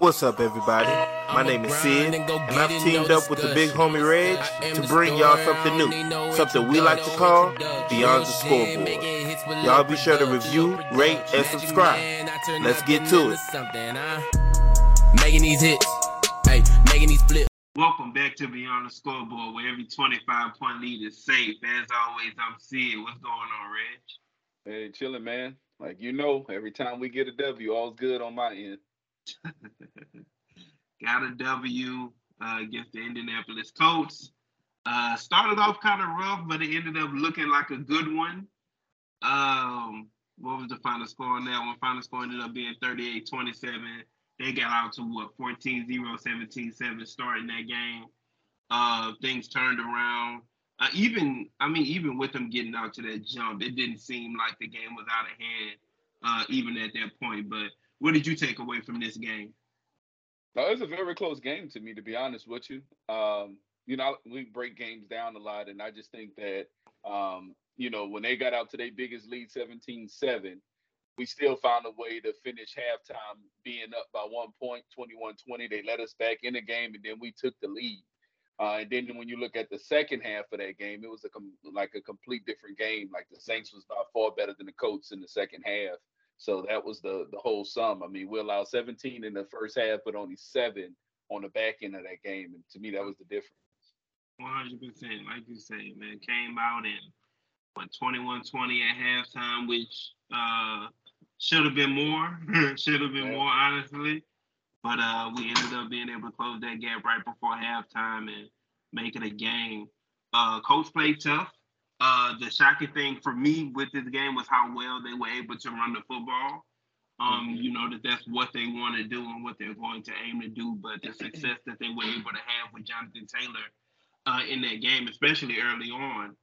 What's up, everybody? My name is Sid, and I've teamed up with the big homie Reg to bring y'all something new, something we like to call Beyond the Scoreboard. Y'all be sure to review, rate, and subscribe. Let's get to it. Making these hits, hey, making these flips. Welcome back to Beyond the Scoreboard, where every 25 point lead is safe. As always, I'm Sid. What's going on, Reg? Hey, chilling, man. Like you know, every time we get a W, all's good on my end. Got a W uh, against the Indianapolis Colts. Uh, started off kind of rough, but it ended up looking like a good one. Um, what was the final score on that one? Final score ended up being 38 27. They got out to what 14 0, 17 7 starting that game. Uh, things turned around. Uh, even, I mean, even with them getting out to that jump, it didn't seem like the game was out of hand, uh, even at that point. But what did you take away from this game? No, it was a very close game to me, to be honest with you. Um, you know, we break games down a lot, and I just think that, um, you know, when they got out to their biggest lead, 17 7, we still found a way to finish halftime being up by one point, 21 20. They let us back in the game, and then we took the lead. Uh, and then when you look at the second half of that game, it was a com- like a complete different game. Like the Saints was by far better than the Colts in the second half. So that was the the whole sum. I mean, we allowed 17 in the first half, but only seven on the back end of that game. And to me, that was the difference. 100%. Like you say, man, came out in what 21 20 at halftime, which uh, should have been more. should have been yeah. more, honestly. But uh, we ended up being able to close that gap right before halftime and make it a game. Uh, coach played tough. Uh, the shocking thing for me with this game was how well they were able to run the football. Um, mm-hmm. you know that that's what they want to do and what they're going to aim to do. But the success that they were able to have with Jonathan Taylor uh, in that game, especially early on,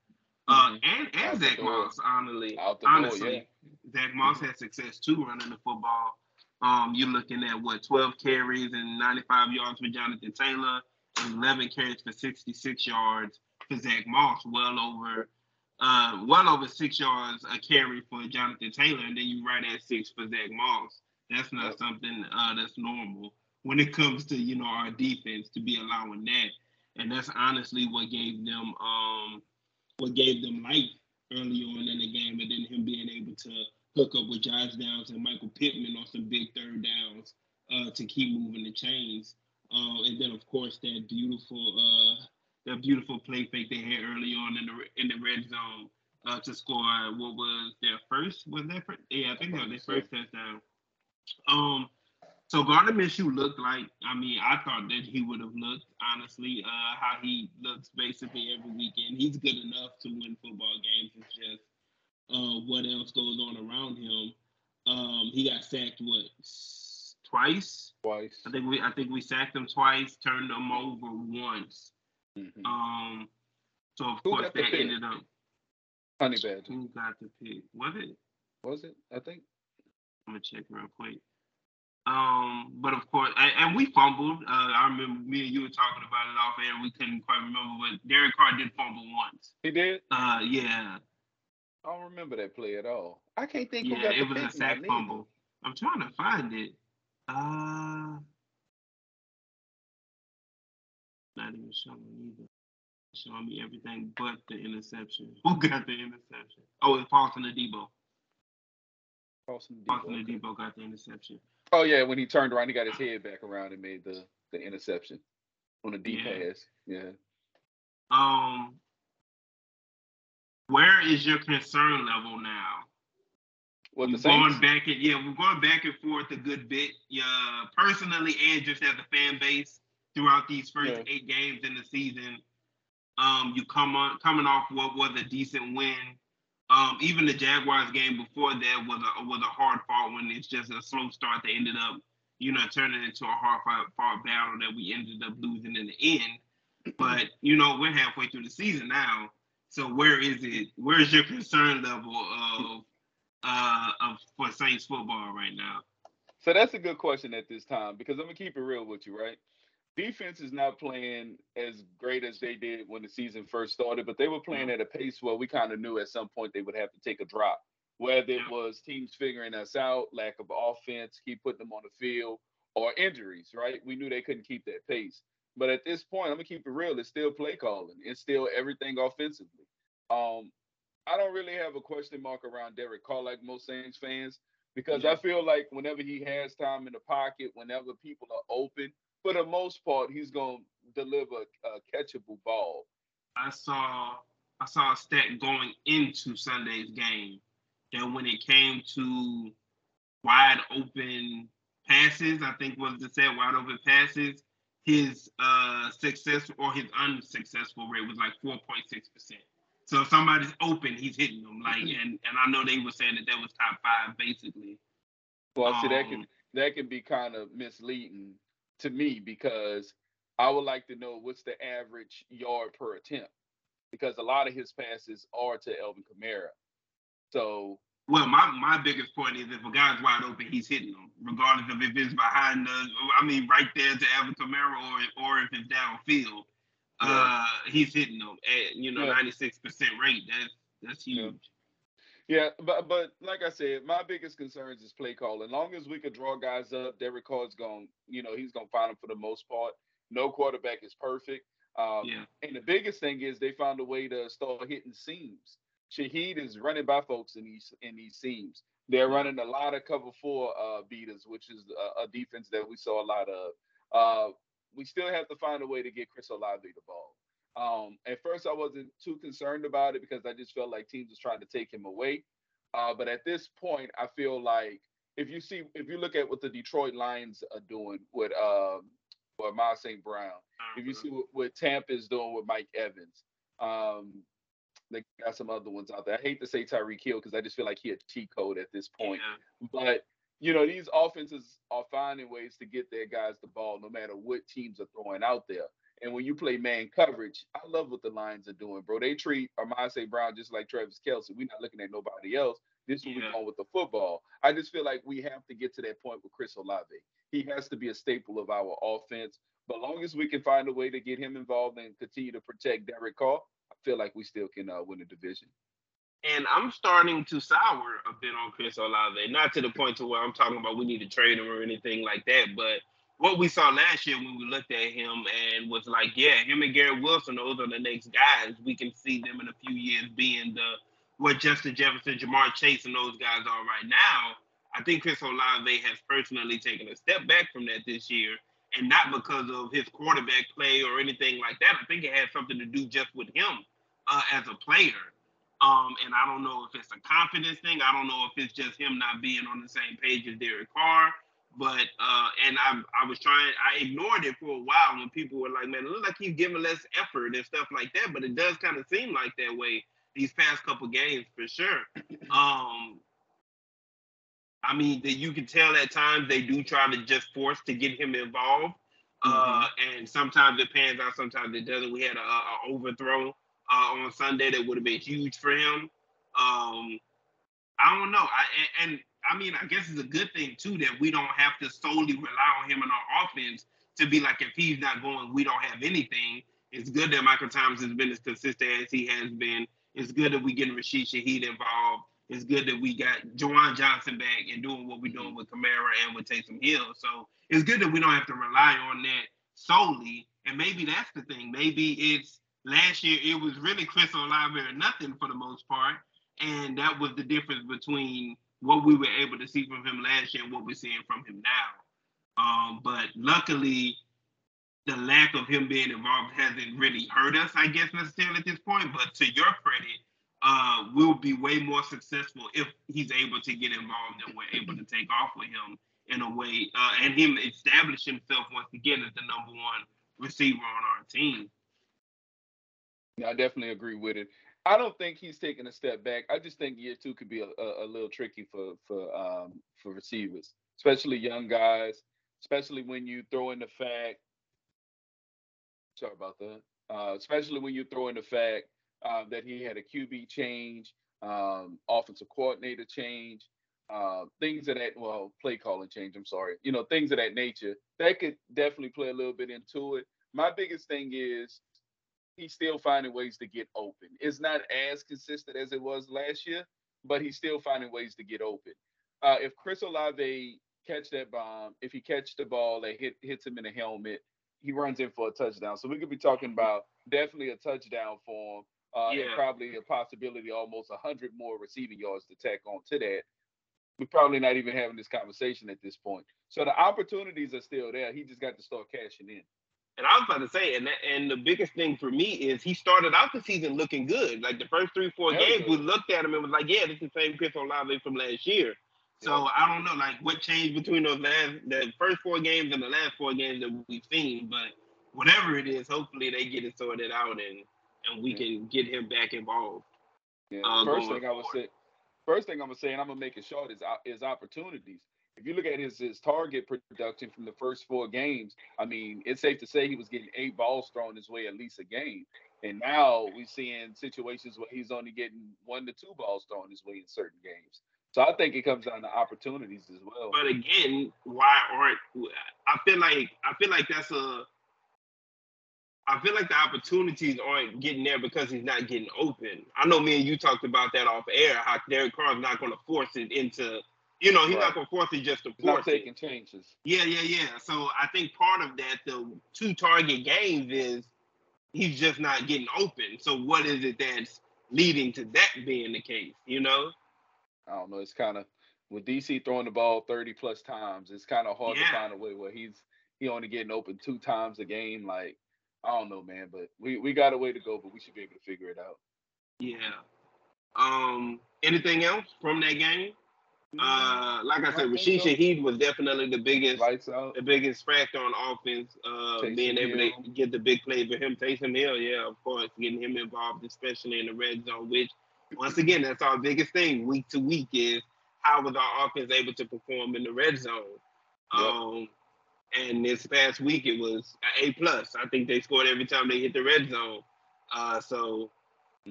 uh, mm-hmm. and and Zach Moss, honestly, honestly, yeah. Zach Moss had success too running the football. Um, you're looking at what 12 carries and 95 yards for Jonathan Taylor, and 11 carries for 66 yards for Zach Moss, well over uh, well over six yards a carry for Jonathan Taylor, and then you right at six for Zach Moss. That's not yep. something uh, that's normal when it comes to you know our defense to be allowing that, and that's honestly what gave them um, what gave them life early on in the game, and then him being able to hook up with Josh Downs and Michael Pittman on some big third downs uh, to keep moving the chains, uh, and then of course that beautiful uh, that beautiful play fake they had early on in the in the red zone uh, to score what was their first was their first yeah I think that was their first touchdown. Um, so Gardner Minshew looked like I mean I thought that he would have looked honestly uh, how he looks basically every weekend. He's good enough to win football games. It's just uh, what else goes on around him. Um, he got sacked what twice? Twice. I think we I think we sacked him twice, turned him over once. Mm-hmm. Um, so of Who course that ended up. Honey Badger. Who got the pick? Was it? Was it? I think. I'm gonna check real quick. Um, but of course, and, and we fumbled. Uh, I remember me and you were talking about it off air. We couldn't quite remember, but Derek Carr did fumble once. He did. Uh, yeah. I don't remember that play at all. I can't think. Yeah, it was a sack fumble. I'm trying to find it. Uh, not even showing either. Showing me everything but the interception. Who got the interception? Oh, it's Paulson Adebo. Paulson Adebo, Paulson okay. Adebo got the interception. Oh yeah, when he turned around, he got his head back around and made the the interception on a deep yeah. pass. Yeah. Um, where is your concern level now? What the going back and yeah, we're going back and forth a good bit. Yeah, personally and just as a fan base throughout these first yeah. eight games in the season. Um, you come on coming off what was a decent win. Um, even the Jaguars game before that was a was a hard fought one. It's just a slow start that ended up, you know, turning into a hard fought battle that we ended up losing in the end. But you know, we're halfway through the season now. So where is it? Where is your concern level of uh of for Saints football right now? So that's a good question at this time because I'm gonna keep it real with you, right? Defense is not playing as great as they did when the season first started, but they were playing at a pace where we kind of knew at some point they would have to take a drop. Whether it was teams figuring us out, lack of offense, keep putting them on the field, or injuries, right? We knew they couldn't keep that pace. But at this point, I'm gonna keep it real. It's still play calling. It's still everything offensively. Um, I don't really have a question mark around Derek Carr like most Saints fans because I feel like whenever he has time in the pocket, whenever people are open, for the most part, he's gonna deliver a catchable ball. I saw I saw a stat going into Sunday's game that when it came to wide open passes, I think was the set wide open passes, his uh success or his unsuccessful rate was like 4.6 percent. So if somebody's open, he's hitting them. Like, mm-hmm. and and I know they were saying that that was top five basically. Well, um, see that can um, that can be kind of misleading to me because I would like to know what's the average yard per attempt because a lot of his passes are to Alvin Kamara. So well, my, my biggest point is if a guy's wide open, he's hitting them, regardless of if it's behind the, I mean, right there to Alvin Kamara or or if it's downfield. Yeah. Uh, he's hitting them at you know ninety six percent rate. That's that's huge. Yeah. but but like I said, my biggest concerns is play call. As long as we could draw guys up, Derek Carr's going, you know, he's gonna find them for the most part. No quarterback is perfect. Um, yeah. And the biggest thing is they found a way to start hitting seams. Shaheed is running by folks in these in these seams. They're running a lot of cover four uh, beaters, which is a, a, defense that we saw a lot of. Uh, we still have to find a way to get Chris Olave the ball. Um, at first, I wasn't too concerned about it because I just felt like teams was trying to take him away. Uh, but at this point, I feel like if you see, if you look at what the Detroit Lions are doing with um, with Miles St. Brown, if you see what, what Tampa is doing with Mike Evans, um, they got some other ones out there. I hate to say Tyreek Hill because I just feel like he a cheat code at this point. Yeah. But you know, these offenses are finding ways to get their guys the ball no matter what teams are throwing out there. And when you play man coverage, I love what the Lions are doing, bro. They treat Amon Brown just like Travis Kelce. We're not looking at nobody else. This is what we're going with the football. I just feel like we have to get to that point with Chris Olave. He has to be a staple of our offense. But long as we can find a way to get him involved and continue to protect Derek Carr, I feel like we still can uh, win the division. And I'm starting to sour a bit on Chris Olave, not to the point to where I'm talking about we need to trade him or anything like that, but what we saw last year when we looked at him and was like, yeah, him and Garrett Wilson, those are the next guys. We can see them in a few years being the what Justin Jefferson, Ja'Marr Chase, and those guys are right now. I think Chris Olave has personally taken a step back from that this year, and not because of his quarterback play or anything like that. I think it has something to do just with him uh, as a player. Um, and I don't know if it's a confidence thing. I don't know if it's just him not being on the same page as Derek Carr. But uh, and I I was trying I ignored it for a while when people were like, man, it looks like he's giving less effort and stuff like that. But it does kind of seem like that way these past couple games for sure. Um, I mean that you can tell at times they do try to just force to get him involved. Uh, mm-hmm. And sometimes it pans out, sometimes it doesn't. We had a, a overthrow uh, on Sunday that would have been huge for him. Um, I don't know. I and, and, I mean, I guess it's a good thing too that we don't have to solely rely on him in our offense to be like if he's not going, we don't have anything. It's good that Michael Thomas has been as consistent as he has been. It's good that we get Rashid Shaheed involved. It's good that we got Juwan Johnson back and doing what we're doing mm-hmm. with Kamara and with Taysom Hill. So it's good that we don't have to rely on that solely. And maybe that's the thing. Maybe it's Last year, it was really Chris Olave or nothing for the most part. And that was the difference between what we were able to see from him last year and what we're seeing from him now. Um, but luckily, the lack of him being involved hasn't really hurt us, I guess, necessarily at this point. But to your credit, uh, we'll be way more successful if he's able to get involved and we're able to take off with him in a way, uh, and him establish himself once again as the number one receiver on our team. Yeah, I definitely agree with it. I don't think he's taking a step back. I just think year two could be a, a, a little tricky for for um, for receivers, especially young guys, especially when you throw in the fact. Sorry about that. Uh, especially when you throw in the fact uh, that he had a QB change, um, offensive coordinator change, uh, things of that. Well, play calling change. I'm sorry. You know, things of that nature. That could definitely play a little bit into it. My biggest thing is he's still finding ways to get open. It's not as consistent as it was last year, but he's still finding ways to get open. Uh, if Chris Olave catch that bomb. If he catch the ball that hit hits him in the helmet, he runs in for a touchdown. So we could be talking about definitely a touchdown for him. Uh, Yeah. and probably a possibility almost 100 more receiving yards to tack on to that. We're probably not even having this conversation at this point. So the opportunities are still there. He just got to start cashing in. And I was about to say, and that, and the biggest thing for me is he started out the season looking good. Like the first three, four games, we looked at him and was like, yeah, this is the same Chris Olave from last year. So Yeah. I don't know, like what changed between those last, the first four games and the last four games that we've seen. But whatever it is, hopefully they get it sorted out and and we Yeah. can get him back involved. Yeah. Uh, first thing I would forward. say, first thing I'm gonna say, and I'm gonna make it short, is is opportunities. If you look at his his target production from the first four games, I mean, it's safe to say he was getting eight balls thrown his way at least a game. And now we're seeing situations where he's only getting one to two balls thrown his way in certain games. So I think it comes down to opportunities as well. But again, why aren't I feel like I feel like that's a I feel like the opportunities aren't getting there because he's not getting open. I know me and you talked about that off air, how Derek Carr's not gonna force it into you know, he's Right. not gonna force it just to He's not force it. taking chances. Yeah, yeah, yeah. So I think part of that, the two target games is he's just not getting open. So what is it that's leading to that being the case? You know? I don't know. It's kind of with DC throwing the ball 30 plus times, it's kind of hard Yeah. to find a way where he's he only getting open two times a game. Like, I don't know, man, but we, we got a way to go, but we should be able to figure it out. Yeah. Um. Anything else from that game? Uh, like I I said, think Rasheed. Shaheed was definitely the biggest, the biggest factor on offense. Uh, Taysom being able Hill. to get the big play for him, Taysom Hill. Yeah, of course, getting him involved, especially in the red zone. Which, once again, that's our biggest thing week to week is how was our offense able to perform in the red zone. Yep. Um, and this past week it was a A plus. I think they scored every time they hit the red zone. Uh, so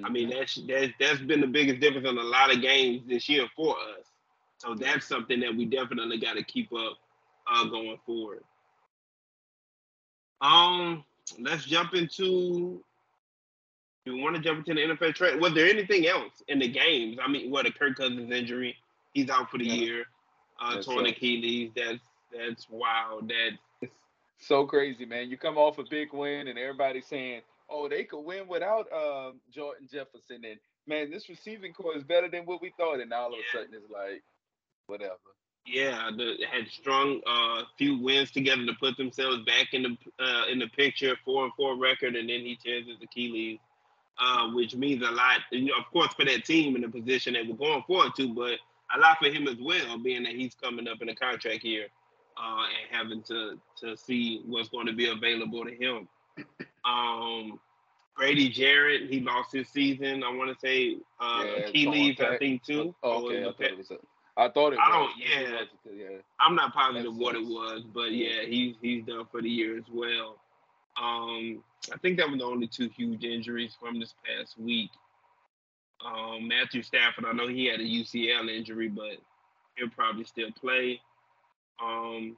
I mean, Mhm. that's that's that's been the biggest difference in a lot of games this year for us. So that's something that we definitely got to keep up uh, going forward. Um, let's jump into. Do we want to jump into the NFL trade? Was there anything else in the games? I mean, what a Kirk Cousins injury? He's out for the Yeah. year. Uh, torn right. Achilles. That's that's wild. That's so crazy, man. You come off a big win, and everybody's saying, "Oh, they could win without um, Jordan Jefferson." And man, this receiving corps is better than what we thought. And now all of a sudden, it's like, whatever. yeah, the, had strong a uh, few wins together to put themselves back in the uh, in the picture, four and four record, and then he tears his Achilles, uh, which means a lot. Know, of course, for that team in the position that we're going forward to, but a lot for him as well, being that he's coming up in a contract here uh, and having to to see what's going to be available to him. Um, Grady Jarrett, he lost his season. I want to say uh, Yeah, Achilles, I think too. Oh, Or okay, I was thought it it was. A, I thought it was. I don't- yeah. yeah. I'm not positive That what it was, but Yeah. yeah, he's he's done for the year as well. Um, I think that was the only two huge injuries from this past week. Um, Matthew Stafford, I know he had a UCL injury, but he'll probably still play. Um,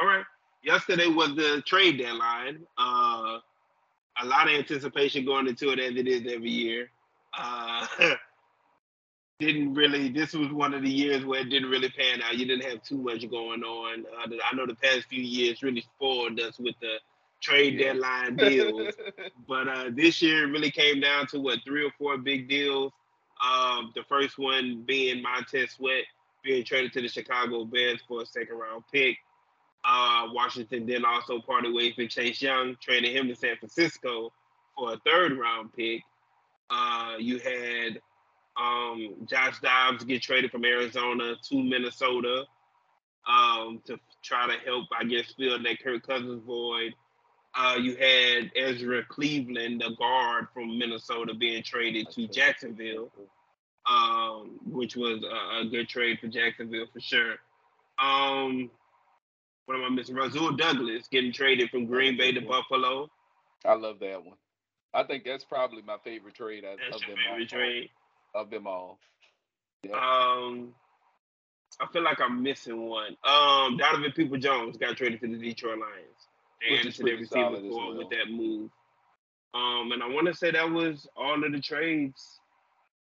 all right. Yesterday was the trade deadline. Uh, a lot of anticipation going into it as it is every year. Uh, didn't really. This was one of the years where it didn't really pan out. You didn't have too much going on. Uh, I know the past few years really spoiled us with the trade Yeah. deadline deals. But uh, this year it really came down to what three or four big deals. Um, the first one being Montez Sweat being traded to the Chicago Bears for a second round pick. Uh, Washington then also parted ways with Chase Young, trading him to San Francisco for a third round pick. Uh, you had um, Josh Dobbs get traded from Arizona to Minnesota um, to try to help, I guess, fill that Kirk Cousins void. Uh, you had Ezra Cleveland, the guard from Minnesota, being traded to Jacksonville, um, which was a, a good trade for Jacksonville for sure. Um, what am I missing? Rasul Douglas getting traded from Green Bay to Buffalo. I love that one. I think that's probably my favorite trade That's of your favorite trade. Of them all. Yeah. Um, I feel like I'm missing one. Um, Donovan Peoples-Jones got traded to the Detroit Lions. They Which added is to their receiver well. with that move. Um, and I want to say that was all of the trades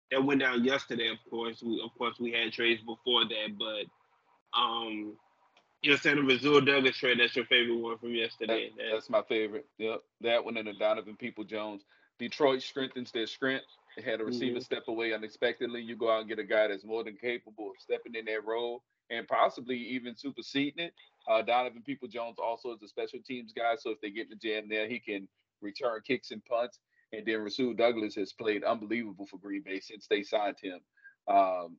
that went down yesterday. Of course, we of course we had trades before that, but um, You're saying the Rasul Douglas trade. That's your favorite one from yesterday. That, that's my favorite. Yep, that one and the Donovan Peoples-Jones. Detroit strengthens their strength. Had a receiver mm-hmm. step away unexpectedly. You go out and get a guy that's more than capable of stepping in that role and possibly even superseding it. Uh, Donovan Peoples-Jones also is a special teams guy, so if they get in the jam there, he can return kicks and punts. And then Rasul Douglas has played unbelievable for Green Bay since they signed him. Um,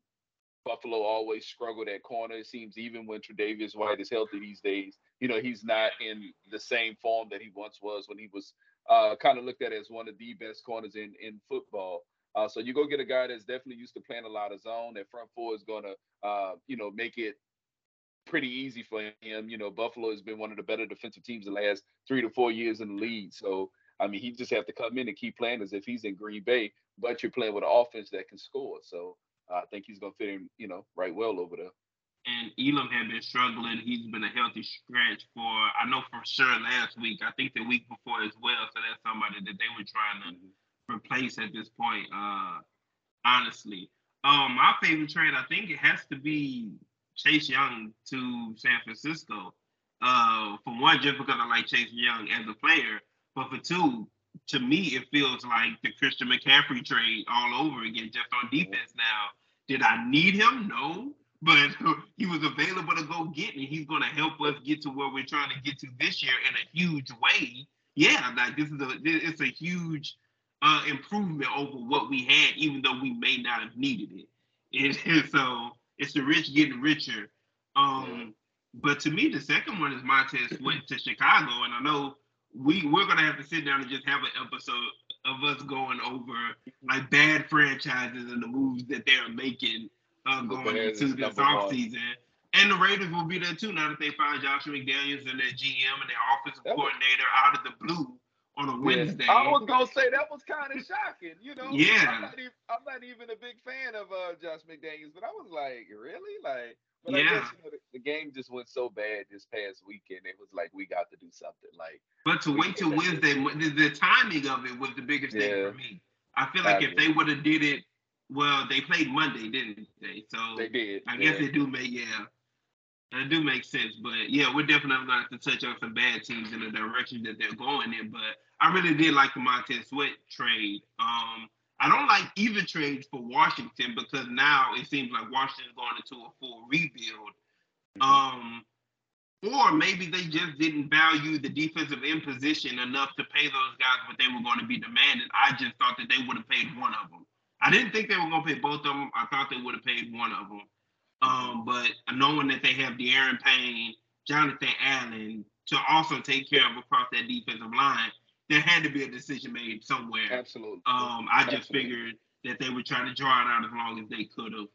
Buffalo always struggled at corner. It seems even when Tre'Davious White is healthy these days, you know, he's not in the same form that he once was when he was uh, kind of looked at as one of the best corners in in football. Uh, so you go get a guy that's definitely used to playing a lot of zone. That front four is going to, uh, you know, make it pretty easy for him. You know, Buffalo has been one of the better defensive teams the last three to four years in the league. So I mean, he just have to come in and keep playing as if he's in Green Bay, but you're playing with an offense that can score. So I think he's going to fit in, you know, right well over there. And Elam had been struggling. He's been a healthy scratch for, I know for sure last week. I think the week before as well. So that's somebody that they were trying to replace at this point. Uh, honestly, um, my favorite trade, I think it has to be Chase Young to San Francisco. Uh, for one, just because I like Chase Young as a player, but for two, to me, it feels like the Christian McCaffrey trade all over again, just on defense now. Did I need him? No. But he was available to go get, and he's going to help us get to where we're trying to get to this year in a huge way. Yeah, like this is a it's a huge uh, improvement over what we had, even though we may not have needed it. And, so it's the rich getting richer. Um, but to me, the second one is Montez went to Chicago, and I know we we're gonna have to sit down and just have an episode of us going over like bad franchises and the moves that they're making uh, going into this offseason. And the Raiders will be there too now that they find Joshua McDaniels and their GM and their offensive that coordinator was, out of the blue on a Wednesday. I was gonna say that was kind of shocking, you know. Yeah. I'm not, even, I'm not even a big fan of uh, Josh McDaniels, but I was like, really? Like but yeah. I guess you know, the, the, game just went so bad this past weekend. It was like we got to do something. Like, but to wait till Wednesday, the, the, timing of it was the biggest yeah. thing for me. I feel like I if they would have did it, well, they played Monday, didn't they? So they did. I guess yeah. they do make yeah, that do make sense. But yeah, we're definitely going to have to touch on some bad teams in the direction that they're going in. But I really did like the Montez Sweat trade. Um, I don't like either trades for Washington because now it seems like Washington's going into a full rebuild. Mm-hmm. Um, or maybe they just didn't value the defensive imposition enough to pay those guys what they were going to be demanded. I just thought that they would have paid one of them. I didn't think they were going to pay both of them. I thought they would have paid one of them. Um, but knowing that they have Daron Payne, Jonathan Allen to also take care of across that defensive line, there had to be a decision made somewhere. Absolutely. Um, I just figured that they were trying to draw it out as long as they could have.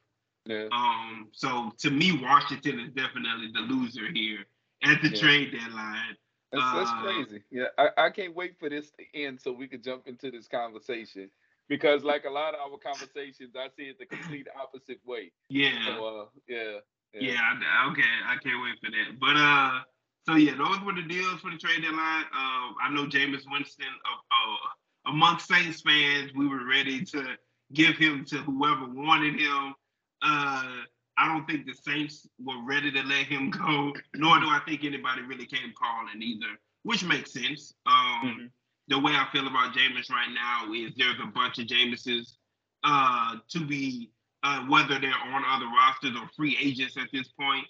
Yeah. Um, so to me, Washington is definitely the loser here at the yeah. trade deadline. That's, that's uh, crazy. Yeah, I, I can't wait for this to end so we can jump into this conversation because, like a lot of our conversations, I see it the complete opposite way. Yeah. So, uh, yeah. Yeah. yeah I, okay. I can't wait for that. But uh, so yeah, those were the deals for the trade deadline. Uh, I know Jameis Winston, uh, uh, amongst Saints fans, we were ready to give him to whoever wanted him. Uh, I don't think the Saints were ready to let him go, nor do I think anybody really came calling either, which makes sense. Um, mm-hmm. The way I feel about Jameis right now is there's a bunch of Jameses uh, to be, uh, whether they're on other rosters or free agents at this point.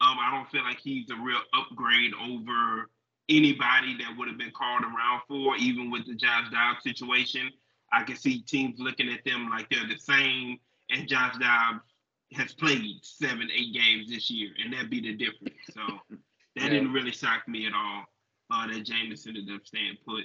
Um, I don't feel like he's a real upgrade over anybody that would have been called around for, even with the Josh Dobbs situation. I can see teams looking at them like they're the same, and Josh Dobbs has played seven, eight games this year, and that'd be the difference. So that yeah. didn't really shock me at all. Uh, that Jameis ended up staying put.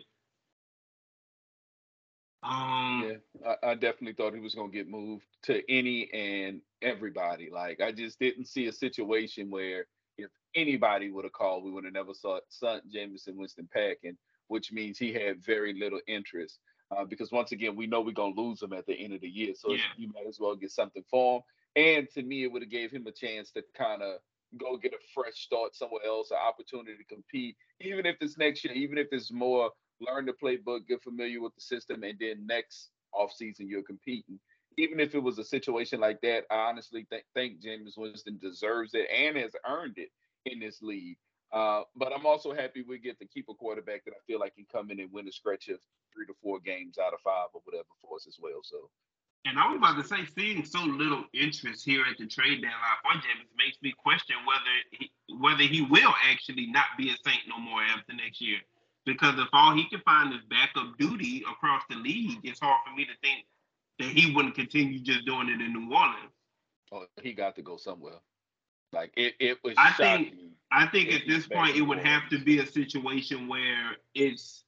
Um, yeah, I, I, definitely thought he was gonna get moved to any and everybody. Like I just didn't see a situation where if anybody would have called, we would have never saw sent Jameis Winston packing, which means he had very little interest. Uh, because once again, we know we're gonna lose him at the end of the year, so yeah. you might as well get something for him. And to me, it would have gave him a chance to kind of go get a fresh start somewhere else, an opportunity to compete, even if it's next year, even if it's more learn the playbook, get familiar with the system, and then next offseason you're competing. Even if it was a situation like that, I honestly th- think Jameis Winston deserves it and has earned it. in this league. Uh, but I'm also happy we get to keep a quarterback that I feel like can come in and win a stretch of three to four games out of five or whatever for us as well. So. And I was about to say, seeing so little interest here at the trade deadline for Jameis makes me question whether he, whether he will actually not be a Saint no more after next year. Because if all he can find is backup duty across the league, it's hard for me to think that he wouldn't continue just doing it in New Orleans. Oh, he got to go somewhere. Like it, it was. I think. I think at this point it would have to be a situation where it's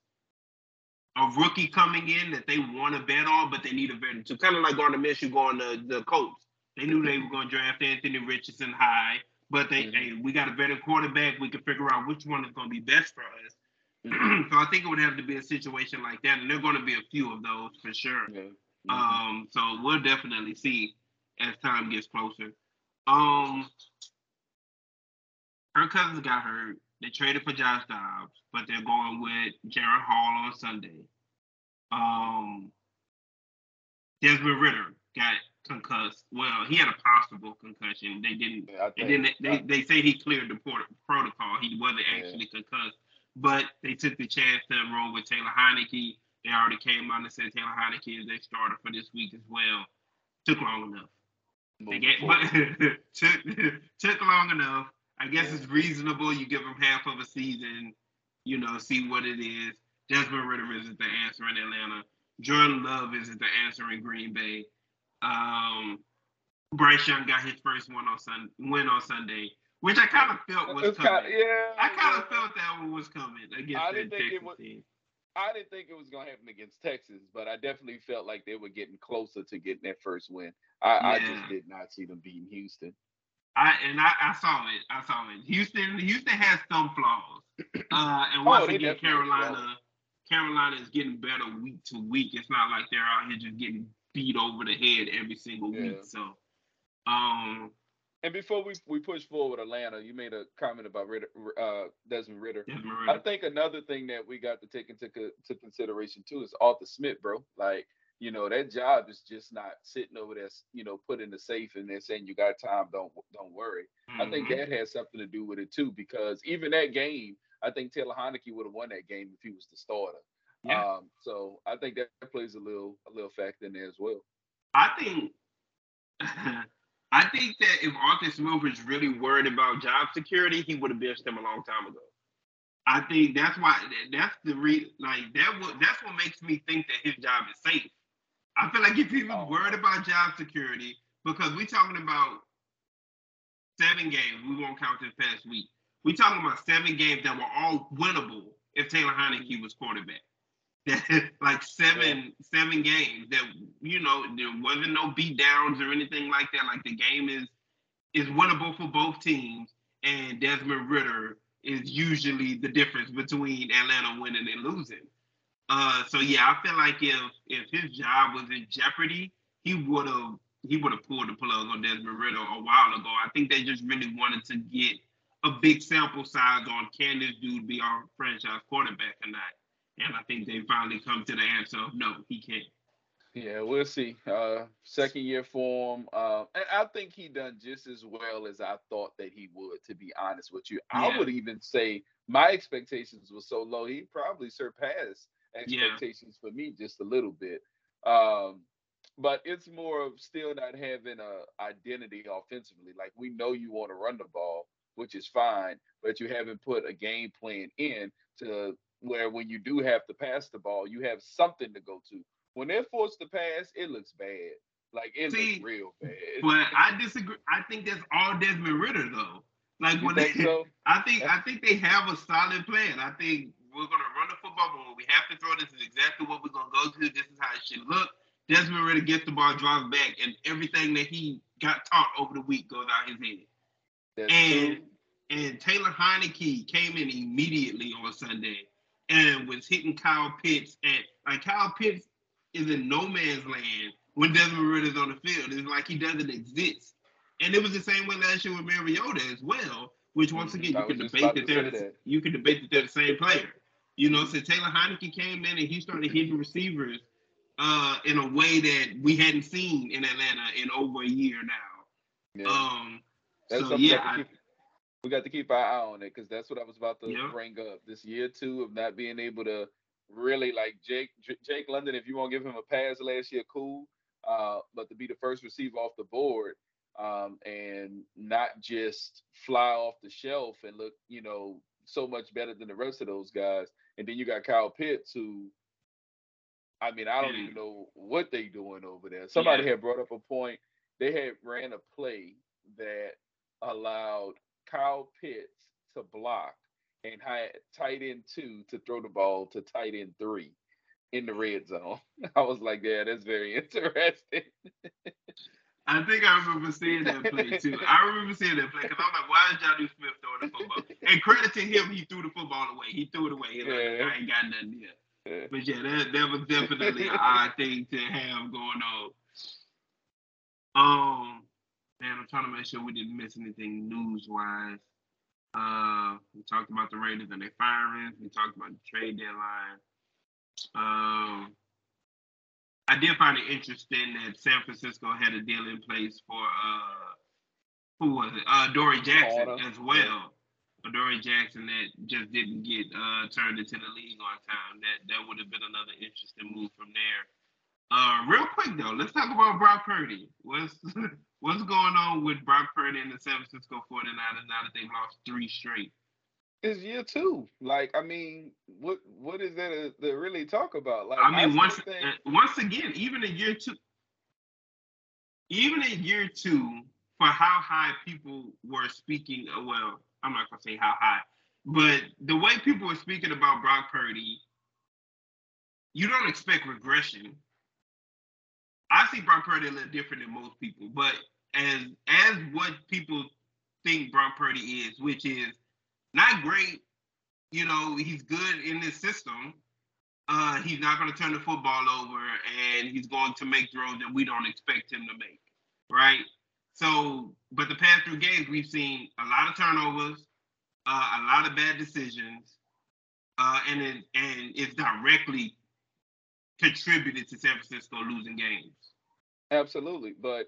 a rookie coming in that they want to bet on, but they need a veteran. So kind of like on the Michigan going to the Colts. They knew they were going to draft Anthony Richardson high, but they, mm-hmm. hey, we got a better quarterback. We can figure out which one is going to be best for us. Mm-hmm. so I think it would have to be a situation like that, and there are going to be a few of those for sure. Mm-hmm. Um, so we'll definitely see as time gets closer. Um, Kirk Cousins got hurt. They traded for Josh Dobbs, but they're going with Jaren Hall on Sunday. Um, Desmond Ridder got concussed. Well, he had a possible concussion. They didn't. Yeah, they didn't. They, they say he cleared the port- protocol. He wasn't actually yeah. concussed, but they took the chance to enroll with Taylor Heinicke. They already came out and said Taylor Heinicke is their starter for this week as well. Took long enough. They get, but took took long enough. I guess it's reasonable. You give them half of a season, you know, see what it is. Desmond Ridder isn't the answer in Atlanta. Jordan Love isn't the answer in Green Bay. Um, Bryce Young got his first one on Sun win on Sunday, which I kind of felt was coming. Kinda, yeah, I kind of felt that one was coming against I think Texas was, team. I didn't think it was going to happen against Texas, but I definitely felt like they were getting closer to getting that first win. I, yeah. I just did not see them beating Houston. I and I, I saw it. I saw it. Houston, Houston has some flaws. Uh, and once oh, again, Carolina, Carolina is getting better week to week. It's not like they're out here just getting beat over the head every single yeah. week. So, um, and before we, we push forward, Atlanta, you made a comment about Ridder, uh, Desmond Ridder. Desmond Ridder. I think another thing that we got to take into co- consideration too is Arthur Smith, bro. Like you know that job is just not sitting over there, you know, put in the safe and they're saying you got time, don't don't worry. Mm-hmm. I think mm-hmm. that has something to do with it too, because even that game, I think Taylor Heinicke would have won that game if he was the starter. Yeah. Um, so I think that plays a little a little factor in there as well. I think I think that if Arthur Smith was really worried about job security, he would have benched him a long time ago. I think that's why that's the re like that. What that's what makes me think that his job is safe I feel like if he was oh. worried about job security, because we're talking about seven games, we won't count this past week. We're talking about seven games that were all winnable if Taylor Heinicke was quarterback. like seven yeah. seven games that you know there wasn't no beat downs or anything like that. Like the game is is winnable for both teams, and Desmond Ridder is usually the difference between Atlanta winning and losing. Uh, so yeah, I feel like if if his job was in jeopardy, he would have he would have pulled the plug on Desmond Ridder a while ago. I think they just really wanted to get a big sample size on can this dude be our franchise quarterback or not. And I think they finally come to the answer of no, he can't. Yeah, we'll see. Uh, second year form. Uh, and I think he done just as well as I thought that he would, to be honest with you. Yeah. I would even say my expectations were so low, he probably surpassed expectations yeah. for me just a little bit. Um, but it's more of still not having a identity offensively. Like we know you want to run the ball, which is fine, but you haven't put a game plan in to where when you do have to pass the ball, you have something to go to. When they're forced to pass, it looks bad. Like it See, looks real bad. But I disagree. I think that's all Desmond Ridder though. Like you when they, so? I think I think they have a solid plan. I think we're gonna run the football, but when we have to throw, this is exactly what we're gonna go to. This is how it should look. Desmond Ridder gets the ball, drives back, and everything that he got taught over the week goes out his head. That's and true. and Taylor Heinicke came in immediately on Sunday and was hitting Kyle Pitts and like Kyle Pitts is in no man's land when Desmond Ridder's on the field. It's like he doesn't exist. And it was the same way last year with Mariota as well, which once again you can debate that they're the, you can debate that they're the same player. You know, so Taylor Heinicke came in and he started hitting receivers uh, in a way that we hadn't seen in Atlanta in over a year now. Yeah. Um, so yeah, I, we got to keep our eye on it because that's what I was about to Yeah. bring up. This year two of not being able to really like Jake J- Drake London. If you want to give him a pass last year, cool. Uh, but to be the first receiver off the board um, and not just fly off the shelf and look, you know, so much better than the rest of those guys. And then you got Kyle Pitts, who, I mean, I don't Yeah. even know what they're doing over there. Somebody Yeah. had brought up a point. They had ran a play that allowed Kyle Pitts to block and tight end two to throw the ball to tight end three in the red zone. I was like, yeah, that's very interesting. I think I remember seeing that play too. I remember seeing that play because I'm like, why is Jonnu Smith throwing the football? And credit to him, he threw the football away. He threw it away. He's like, I ain't got nothing here. Yeah. But yeah, that, that was definitely an odd thing to have going on. Um, man, I'm trying to make sure we didn't miss anything news wise. Uh, we talked about the Raiders and their firings. We talked about the trade deadline. Um, I did find it interesting that San Francisco had a deal in place for uh, who was it? Uh, Dory Jackson as well. A Dory Jackson that just didn't get uh, turned into the league on time. That that would have been another interesting move from there. Uh, real quick though, let's talk about Brock Purdy. What's what's going on with Brock Purdy and the San Francisco 49ers now that they've lost three straight? It's year two. Like, I mean, what what is there to, to really talk about? Like, I mean, still once think- uh, once again, even in year two, even in year two, for how high people were speaking. uh, Well, I'm not gonna say how high, but the way people were speaking about Brock Purdy, you don't expect regression. I see Brock Purdy a little different than most people, but as as what people think Brock Purdy is, which is not great. You know, he's good in this system. Uh, he's not going to turn the football over, and he's going to make throws that we don't expect him to make, right? So, but the past three games, we've seen a lot of turnovers, uh, a lot of bad decisions, uh, and it, and it's directly contributed to San Francisco losing games. Absolutely. But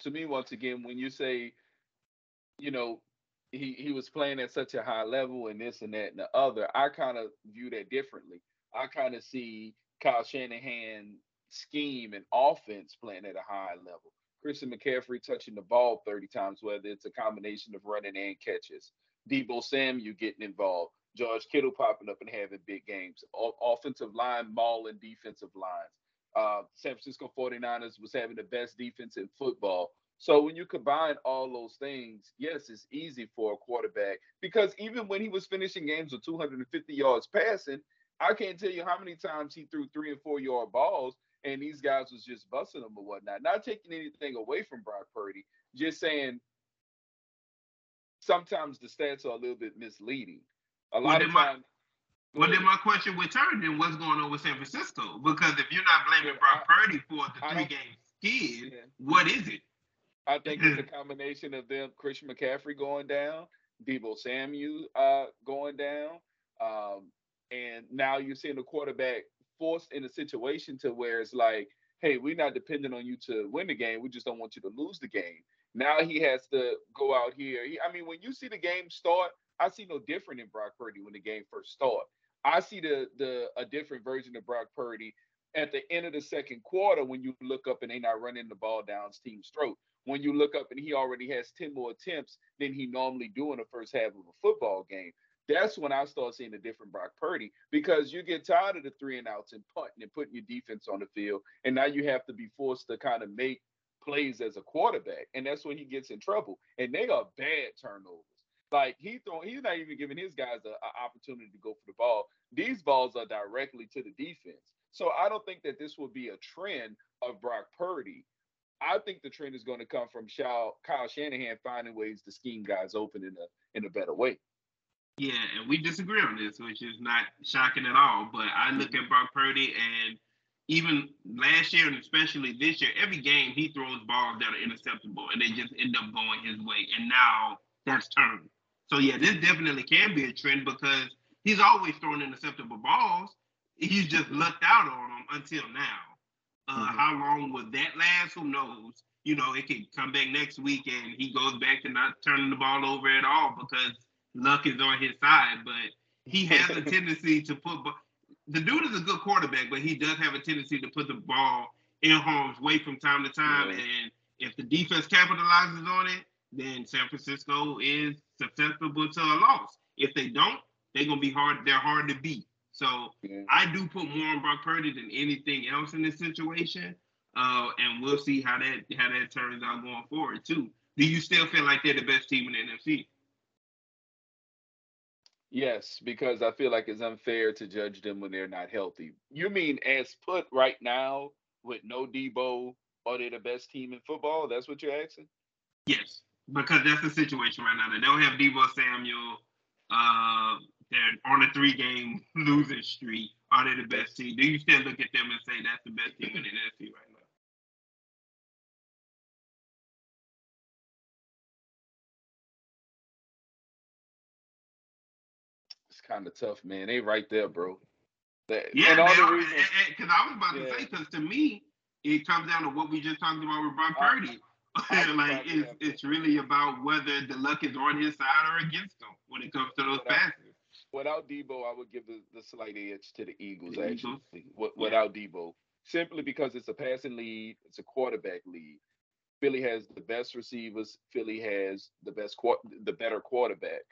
to me, once again, when you say, you know, he, he was playing at such a high level and this and that and the other, I kind of view that differently. I kind of see Kyle Shanahan scheme and offense playing at a high level. Christian McCaffrey touching the ball 30 times, whether it's a combination of running and catches. Deebo Samuel getting involved. George Kittle popping up and having big games. O- offensive line, mauling defensive lines uh, San Francisco 49ers was having the best defense in football. So when you combine all those things, yes, it's easy for a quarterback because even when he was finishing games with 250 yards passing, I can't tell you how many times he threw three and four yard balls and these guys was just busting them or whatnot. Not taking anything away from Brock Purdy, just saying sometimes the stats are a little bit misleading. A Well, lot then of my- times. Well, then my question would turn then what's going on with San Francisco? Because if you're not blaming Yeah, Brock I- Purdy for the I three game skid, Yeah. what is it? I think it's a combination of them, Christian McCaffrey going down, Deebo Samuel uh, going down, um, and now you're seeing the quarterback forced in a situation to where it's like, hey, we're not dependent on you to win the game. We just don't want you to lose the game. Now he has to go out here. He, I mean, when you see the game start, I see no different in Brock Purdy when the game first started. I see the the a different version of Brock Purdy at the end of the second quarter when you look up and they not running the ball down team's throat. When you look up and he already has 10 more attempts than he normally do in the first half of a football game. That's when I start seeing a different Brock Purdy because you get tired of the three and outs and punting and putting your defense on the field. And now you have to be forced to kind of make plays as a quarterback. And that's when he gets in trouble. And they are bad turnovers. Like he throwing, he's not even giving his guys an opportunity to go for the ball. These balls are directly to the defense. So I don't think that this will be a trend of Brock Purdy. I think the trend is going to come from Kyle Shanahan finding ways to scheme guys open in a in a better way. Yeah, and we disagree on this, which is not shocking at all. But I look at Brock Purdy, and even last year, and especially this year, every game he throws balls that are interceptable, and they just end up going his way. And now that's turned. So yeah, this definitely can be a trend because he's always throwing interceptable balls. He's just lucked out on them until now. Uh, Mhm. How long will that last? Who knows? you know, it could come back next week and he goes back to not turning the ball over at all because luck is on his side. But he has a tendency to put the dude is a good quarterback, but he does have a tendency to put the ball in harm's way from time to time. Yeah. And if the defense capitalizes on it, then San Francisco is susceptible to a loss. If they don't, they're gonna be hard. They're hard to beat. So yeah. I do put more on Brock Purdy than anything else in this situation. Uh, and we'll see how that how that turns out going forward too. Do you still feel like they're the best team in the NFC? Yes, because I feel like it's unfair to judge them when they're not healthy. You mean as put right now with no Deebo, are they the best team in football? That's what you're asking? Yes, because that's the situation right now. They don't have Deebo Samuel. Uh, they're on a three-game losing streak. Are they the best team? Do you still look at them and say that's the best team in the NFC right now? It's kind of tough, man. They right there, bro. That, yeah, because I was about yeah. to say, because to me, it comes down to what we just talked about with Brock Purdy. like it's it's really about whether the luck is on his side or against him when it comes to those without, passes. Without Deebo, I would give the, the slight edge to the Eagles. The actually, Eagles? without yeah. Deebo, simply because it's a passing lead, it's a quarterback lead. Philly has the best receivers. Philly has the best, the better quarterback.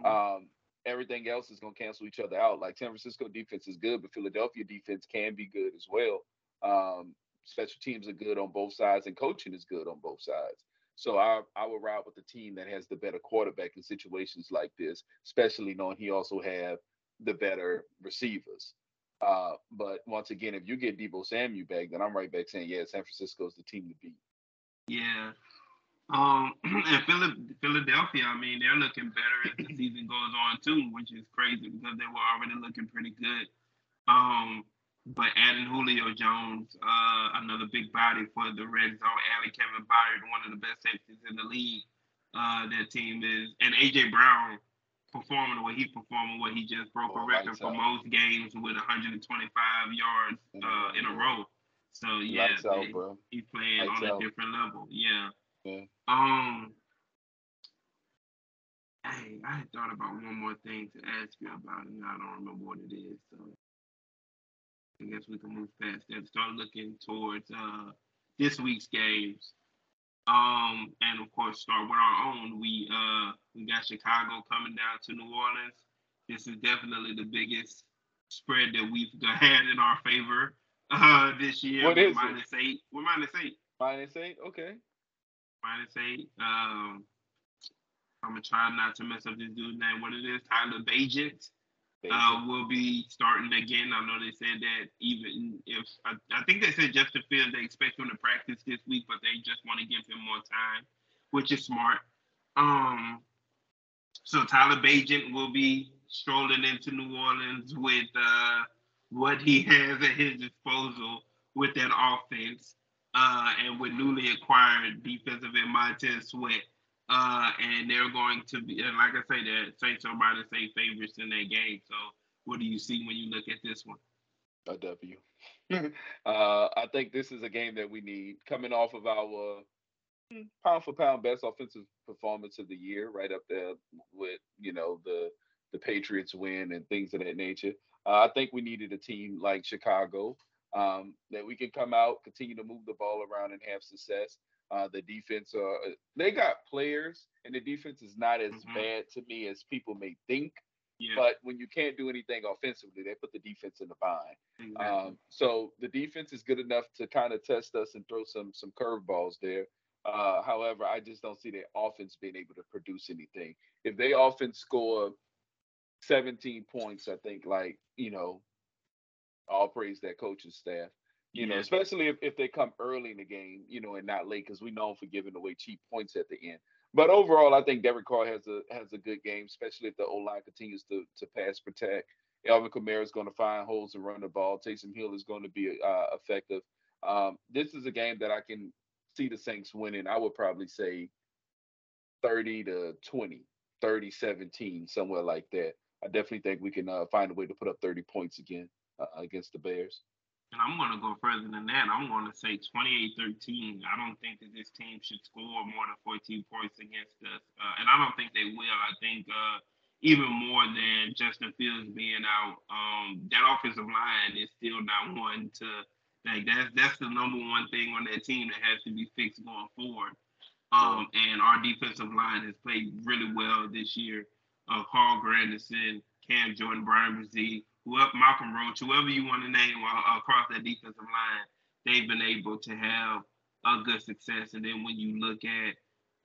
Mm-hmm. Um, everything else is going to cancel each other out. Like San Francisco defense is good, but Philadelphia defense can be good as well. Um, special teams are good on both sides, and coaching is good on both sides. So I I would ride with the team that has the better quarterback in situations like this, especially knowing he also have the better receivers. Uh, but once again, if you get Deebo Samuel back, then I'm right back saying, yeah, San Francisco is the team to beat. Yeah, um, and Philadelphia, I mean, they're looking better as the season goes on too, which is crazy because they were already looking pretty good. Um, but adding Julio Jones, uh, another big body for the red zone, adding Kevin Byard, one of the best safeties in the league. Uh, that team is, and AJ Brown performing the way he's performing, what he just broke oh, a record for most games with 125 yards uh, in a row. So yeah, out, he's playing lights on a different level. Yeah. Yeah. Um. Hey, I thought about one more thing to ask you about, and I don't remember what it is. So I guess we can move past that. Start looking towards uh this week's games. Um, and of course, start with our own. We uh we got Chicago coming down to New Orleans. This is definitely the biggest spread that we've had in our favor uh this year. What is minus it? eight. We're minus eight. Minus eight. Okay minus eight. Um, I'm gonna try not to mess up this dude's name. What it is, Tyler Bagent. Uh, will be starting again. I know they said that even if I, I think they said just Justin Fields, they expect him to practice this week, but they just want to give him more time, which is smart. Um, so Tyler Bagent will be strolling into New Orleans with uh, what he has at his disposal with that offense uh, and with newly acquired defensive end Montez Sweat. Uh, and they're going to be, and like I say, the Saints are minus eight favorites in that game. So, what do you see when you look at this one? A W. uh, I think this is a game that we need coming off of our pound for pound best offensive performance of the year, right up there with you know the the Patriots win and things of that nature. Uh, I think we needed a team like Chicago um, that we can come out, continue to move the ball around, and have success. Uh, the defense, uh, they got players, and the defense is not as mm-hmm. bad to me as people may think. Yeah. But when you can't do anything offensively, they put the defense in the bind. Exactly. Um, so the defense is good enough to kind of test us and throw some some curveballs there. Uh, however, I just don't see their offense being able to produce anything. If they often score 17 points, I think like you know all praise that coaching staff. You yeah. know, especially if, if they come early in the game, you know, and not late, because we know for giving away cheap points at the end. But overall, I think Derek Carr has a has a good game, especially if the O line continues to to pass protect. Alvin Kamara is going to find holes and run the ball. Taysom Hill is going to be uh, effective. Um, this is a game that I can see the Saints winning. I would probably say 30 to 20, 30 17, somewhere like that. I definitely think we can uh, find a way to put up 30 points again uh, against the Bears. And I'm going to go further than that. I'm going to say 28-13. I don't think that this team should score more than 14 points against us, uh, and I don't think they will. I think uh, even more than Justin Fields being out, um, that offensive line is still not one to like that's that's the number one thing on that team that has to be fixed going forward. Um, and our defensive line has played really well this year. Uh, Carl Granderson, Cam Jordan, Bryan Bresee, whoever Malcolm Roach, whoever you want to name across that defensive line, they've been able to have a good success. And then when you look at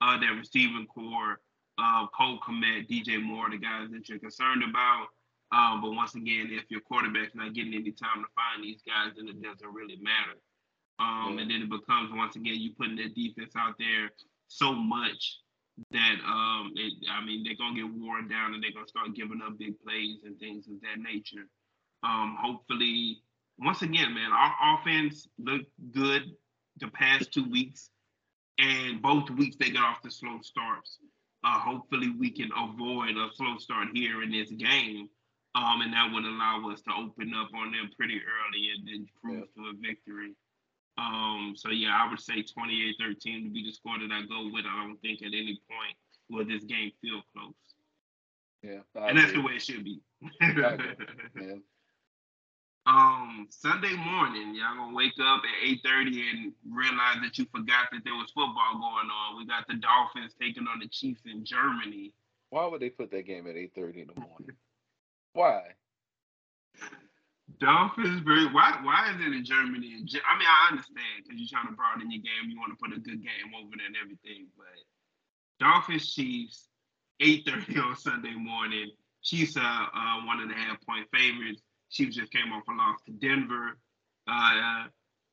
uh, that receiving corps, uh, Cole Kmet, DJ Moore, the guys that you're concerned about. Um, but once again, if your quarterback's not getting any time to find these guys, then it doesn't really matter. Um. And then it becomes once again you putting that defense out there so much that um, it, I mean they're gonna get worn down and they're gonna start giving up big plays and things of that nature. Um, hopefully, once again, man, our offense looked good the past two weeks, and both weeks they got off the slow starts. Uh, hopefully, we can avoid a slow start here in this game, um, and that would allow us to open up on them pretty early and then cruise yeah. to a victory. Um, so yeah, I would say 28-13 to be the score that I go with. I don't think at any point will this game feel close. Yeah, I and that's the way it should be. yeah. Um, Sunday morning, y'all gonna wake up at 8:30 and realize that you forgot that there was football going on. We got the Dolphins taking on the Chiefs in Germany. Why would they put that game at 8:30 in the morning? Why? Dolphins very why why is it in Germany? I mean, I understand because you're trying to broaden your game. You want to put a good game over there and everything, but Dolphins Chiefs, 8:30 on Sunday morning. Chiefs are uh, one and a half point favorites. Chiefs just came off a loss to Denver, uh,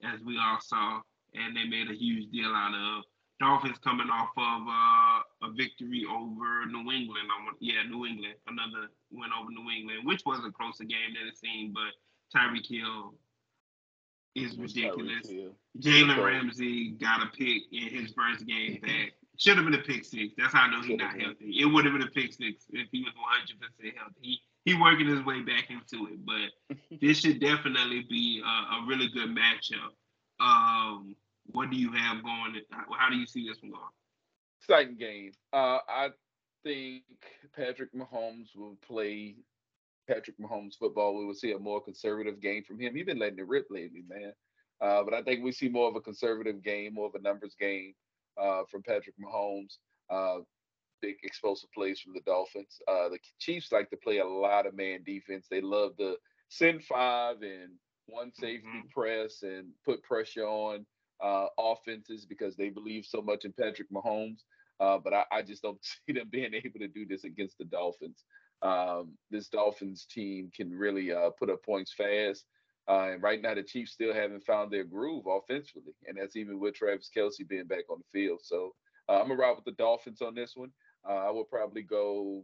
as we all saw, and they made a huge deal out of. Dolphins coming off of uh, a victory over New England. I want, yeah, New England, another win over New England, which was a closer game than it seemed, but Tyreek Hill is ridiculous. Jalen Ramsey got a pick in his first game back. Should have been a pick six. That's how I know he's not healthy. It would have been a pick six if he was 100 percent healthy. He he working his way back into it, but this should definitely be a, a really good matchup. Um, what do you have going? How do you see this one going? Exciting game. Uh, I think Patrick Mahomes will play Patrick Mahomes football. We will see a more conservative game from him. He's been letting it rip lately, man. Uh, but I think we see more of a conservative game, more of a numbers game uh, from Patrick Mahomes. Uh, big explosive plays from the Dolphins. Uh, the Chiefs like to play a lot of man defense. They love to send five and one safety mm-hmm. press and put pressure on uh, offenses because they believe so much in Patrick Mahomes. Uh, but I, I, just don't see them being able to do this against the Dolphins. Um, this Dolphins team can really uh, put up points fast. Uh, and right now, the Chiefs still haven't found their groove offensively, and that's even with Travis Kelce being back on the field. So uh, I'm gonna ride with the Dolphins on this one. Uh, I will probably go.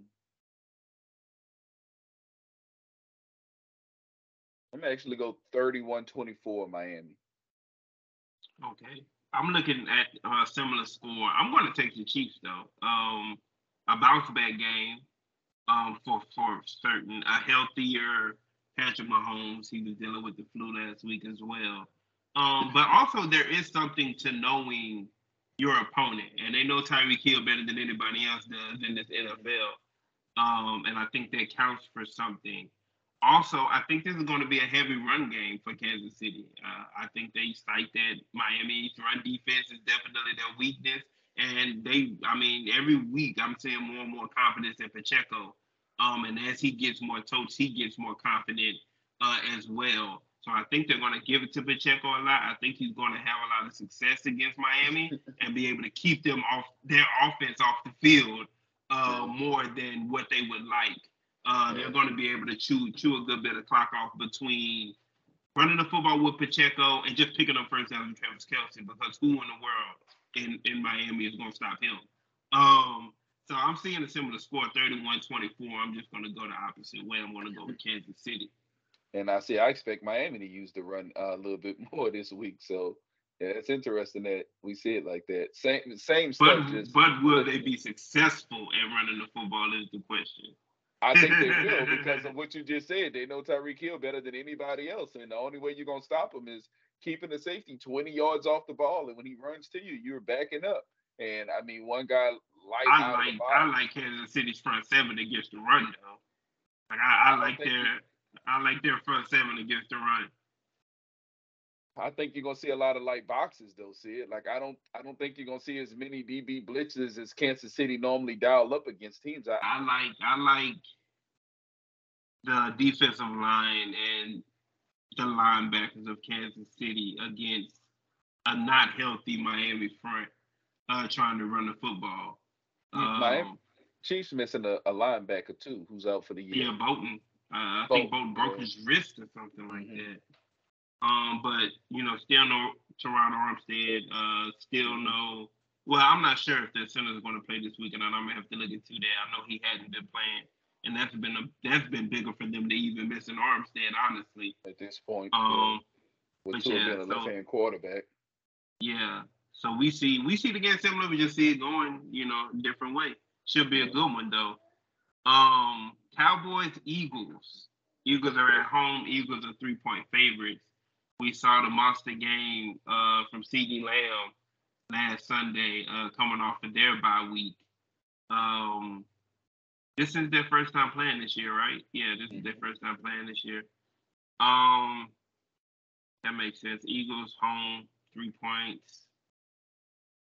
I'm actually go 31-24 Miami. Okay. I'm looking at a similar score. I'm going to take the Chiefs though. Um, a bounce back game um, for for certain. A healthier Patrick Mahomes. He was dealing with the flu last week as well. Um, but also there is something to knowing your opponent, and they know Tyreek Hill better than anybody else does in this NFL. Um, and I think that counts for something. Also, I think this is going to be a heavy run game for Kansas City. Uh, I think they cite that Miami's run defense is definitely their weakness. And they, I mean, every week I'm seeing more and more confidence in Pacheco. Um, and as he gets more touch, he gets more confident uh, as well. So I think they're going to give it to Pacheco a lot. I think he's going to have a lot of success against Miami and be able to keep them off their offense off the field uh, more than what they would like. Uh, they're going to be able to chew chew a good bit of clock off between running the football with Pacheco and just picking up first down with Travis Kelce because who in the world in, in Miami is going to stop him? Um, so I'm seeing a similar score, 31-24. I'm just going to go the opposite way. I'm going to go with Kansas City. And I see, I expect Miami to use the run uh, a little bit more this week. So yeah, it's interesting that we see it like that. Same, same stuff. But, just, but will they be successful at running the football? Is the question. I think they will because of what you just said. They know Tyreek Hill better than anybody else, and the only way you're gonna stop him is keeping the safety 20 yards off the ball, and when he runs to you, you're backing up. And I mean, one guy light I like I like Kansas City's front seven against the run though. Like I, I, I like their he, I like their front seven against the run. I think you're gonna see a lot of light boxes though, see it. Like I don't I don't think you're gonna see as many DB blitzes as Kansas City normally dial up against teams. I, I like I like the defensive line and the linebackers of Kansas City against a not healthy Miami front uh, trying to run the football. Um, Miami Chiefs missing a, a, linebacker too, who's out for the year. Yeah, Bolton. Uh, I Bolton, think Bolton broke yeah. his wrist or something like mm-hmm. that. Um, but you know, still no Terron Armstead. Uh, still no. Well, I'm not sure if the center is going to play this weekend. I'm gonna have to look into that. I know he hadn't been playing, and that's been a that's been bigger for them to even miss an Armstead, honestly. At this point, um, with Tua yeah, being a left hand quarterback. Yeah. So we see we see the game similar. We just see it going, you know, different way. Should be a good one though. Um, Cowboys Eagles. Eagles are at home. Eagles are three point favorites we saw the monster game uh, from CeeDee Lamb last Sunday, uh, coming off of their bye week. Um, this is their first time playing this year, right? Yeah, this is their first time playing this year. Um, that makes sense. Eagles home, three points.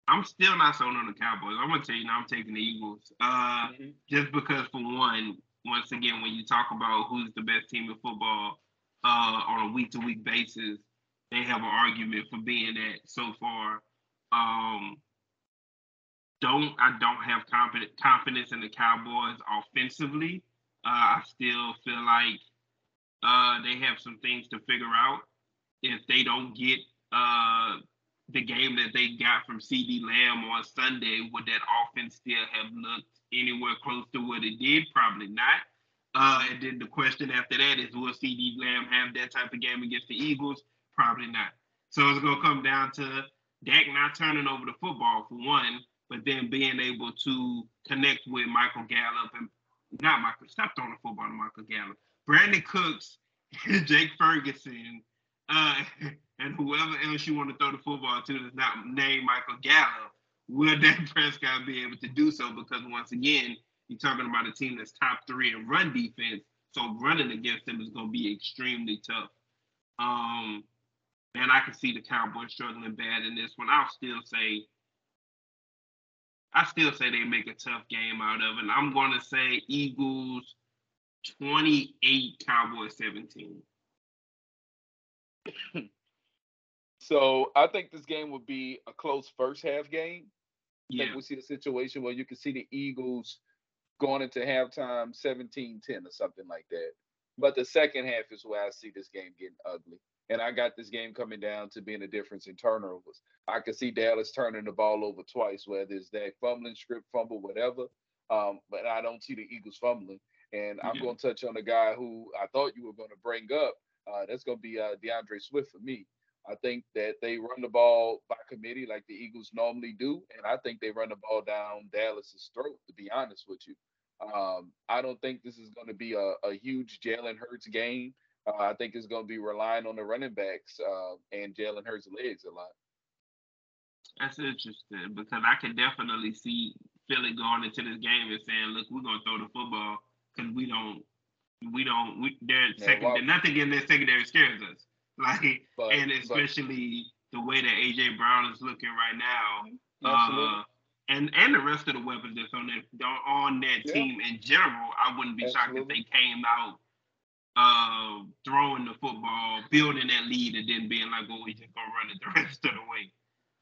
I'm still not sold on the Cowboys. I'm gonna tell you now, I'm taking the Eagles. Uh, mm-hmm. just because for one, once again, when you talk about who's the best team in football, uh, on a week to week basis, they have an argument for being that so far. Um, don't I don't have confidence confidence in the Cowboys offensively. Uh, I still feel like uh, they have some things to figure out. If they don't get uh, the game that they got from CeeDee Lamb on Sunday, would that offense still have looked anywhere close to what it did? Probably not. Uh, and then the question after that is, will CeeDee Lamb have that type of game against the Eagles? Probably not. So it's going to come down to Dak not turning over the football for one, but then being able to connect with Michael Gallup and not Michael, stop throwing the football to Michael Gallup. Brandin Cooks, Jake Ferguson, uh, and whoever else you want to throw the football to that's not named Michael Gallup, will Dak Prescott be able to do so? Because once again, you're talking about a team that's top three in run defense, so running against them is going to be extremely tough. Um, and I can see the Cowboys struggling bad in this one. I'll still say, I still say they make a tough game out of it. I'm going to say Eagles 28, Cowboys 17. so I think this game would be a close first half game. I yeah. think we see a situation where you can see the Eagles going into halftime 17-10 or something like that. But the second half is where I see this game getting ugly. And I got this game coming down to being a difference in turnovers. I could see Dallas turning the ball over twice, whether it's that fumbling, strip fumble, whatever. Um, but I don't see the Eagles fumbling. And I'm going to touch on a guy who I thought you were going to bring up. Uh, that's going to be uh, D'Andre Swift for me. I think that they run the ball by committee like the Eagles normally do, and I think they run the ball down Dallas's throat. To be honest with you, um, I don't think this is going to be a, a huge Jalen Hurts game. Uh, I think it's going to be relying on the running backs uh, and Jalen Hurts' legs a lot. That's interesting because I can definitely see Philly going into this game and saying, "Look, we're going to throw the football because we don't, we don't, we their yeah, second, well, nothing in their secondary scares us." Like, but, and especially but, the way that AJ Brown is looking right now. Uh, and and the rest of the weapons that's on that on that yeah. team in general, I wouldn't be Absolutely. shocked if they came out uh, throwing the football, building that lead, and then being like, "Well, we just gonna run it the rest of the way."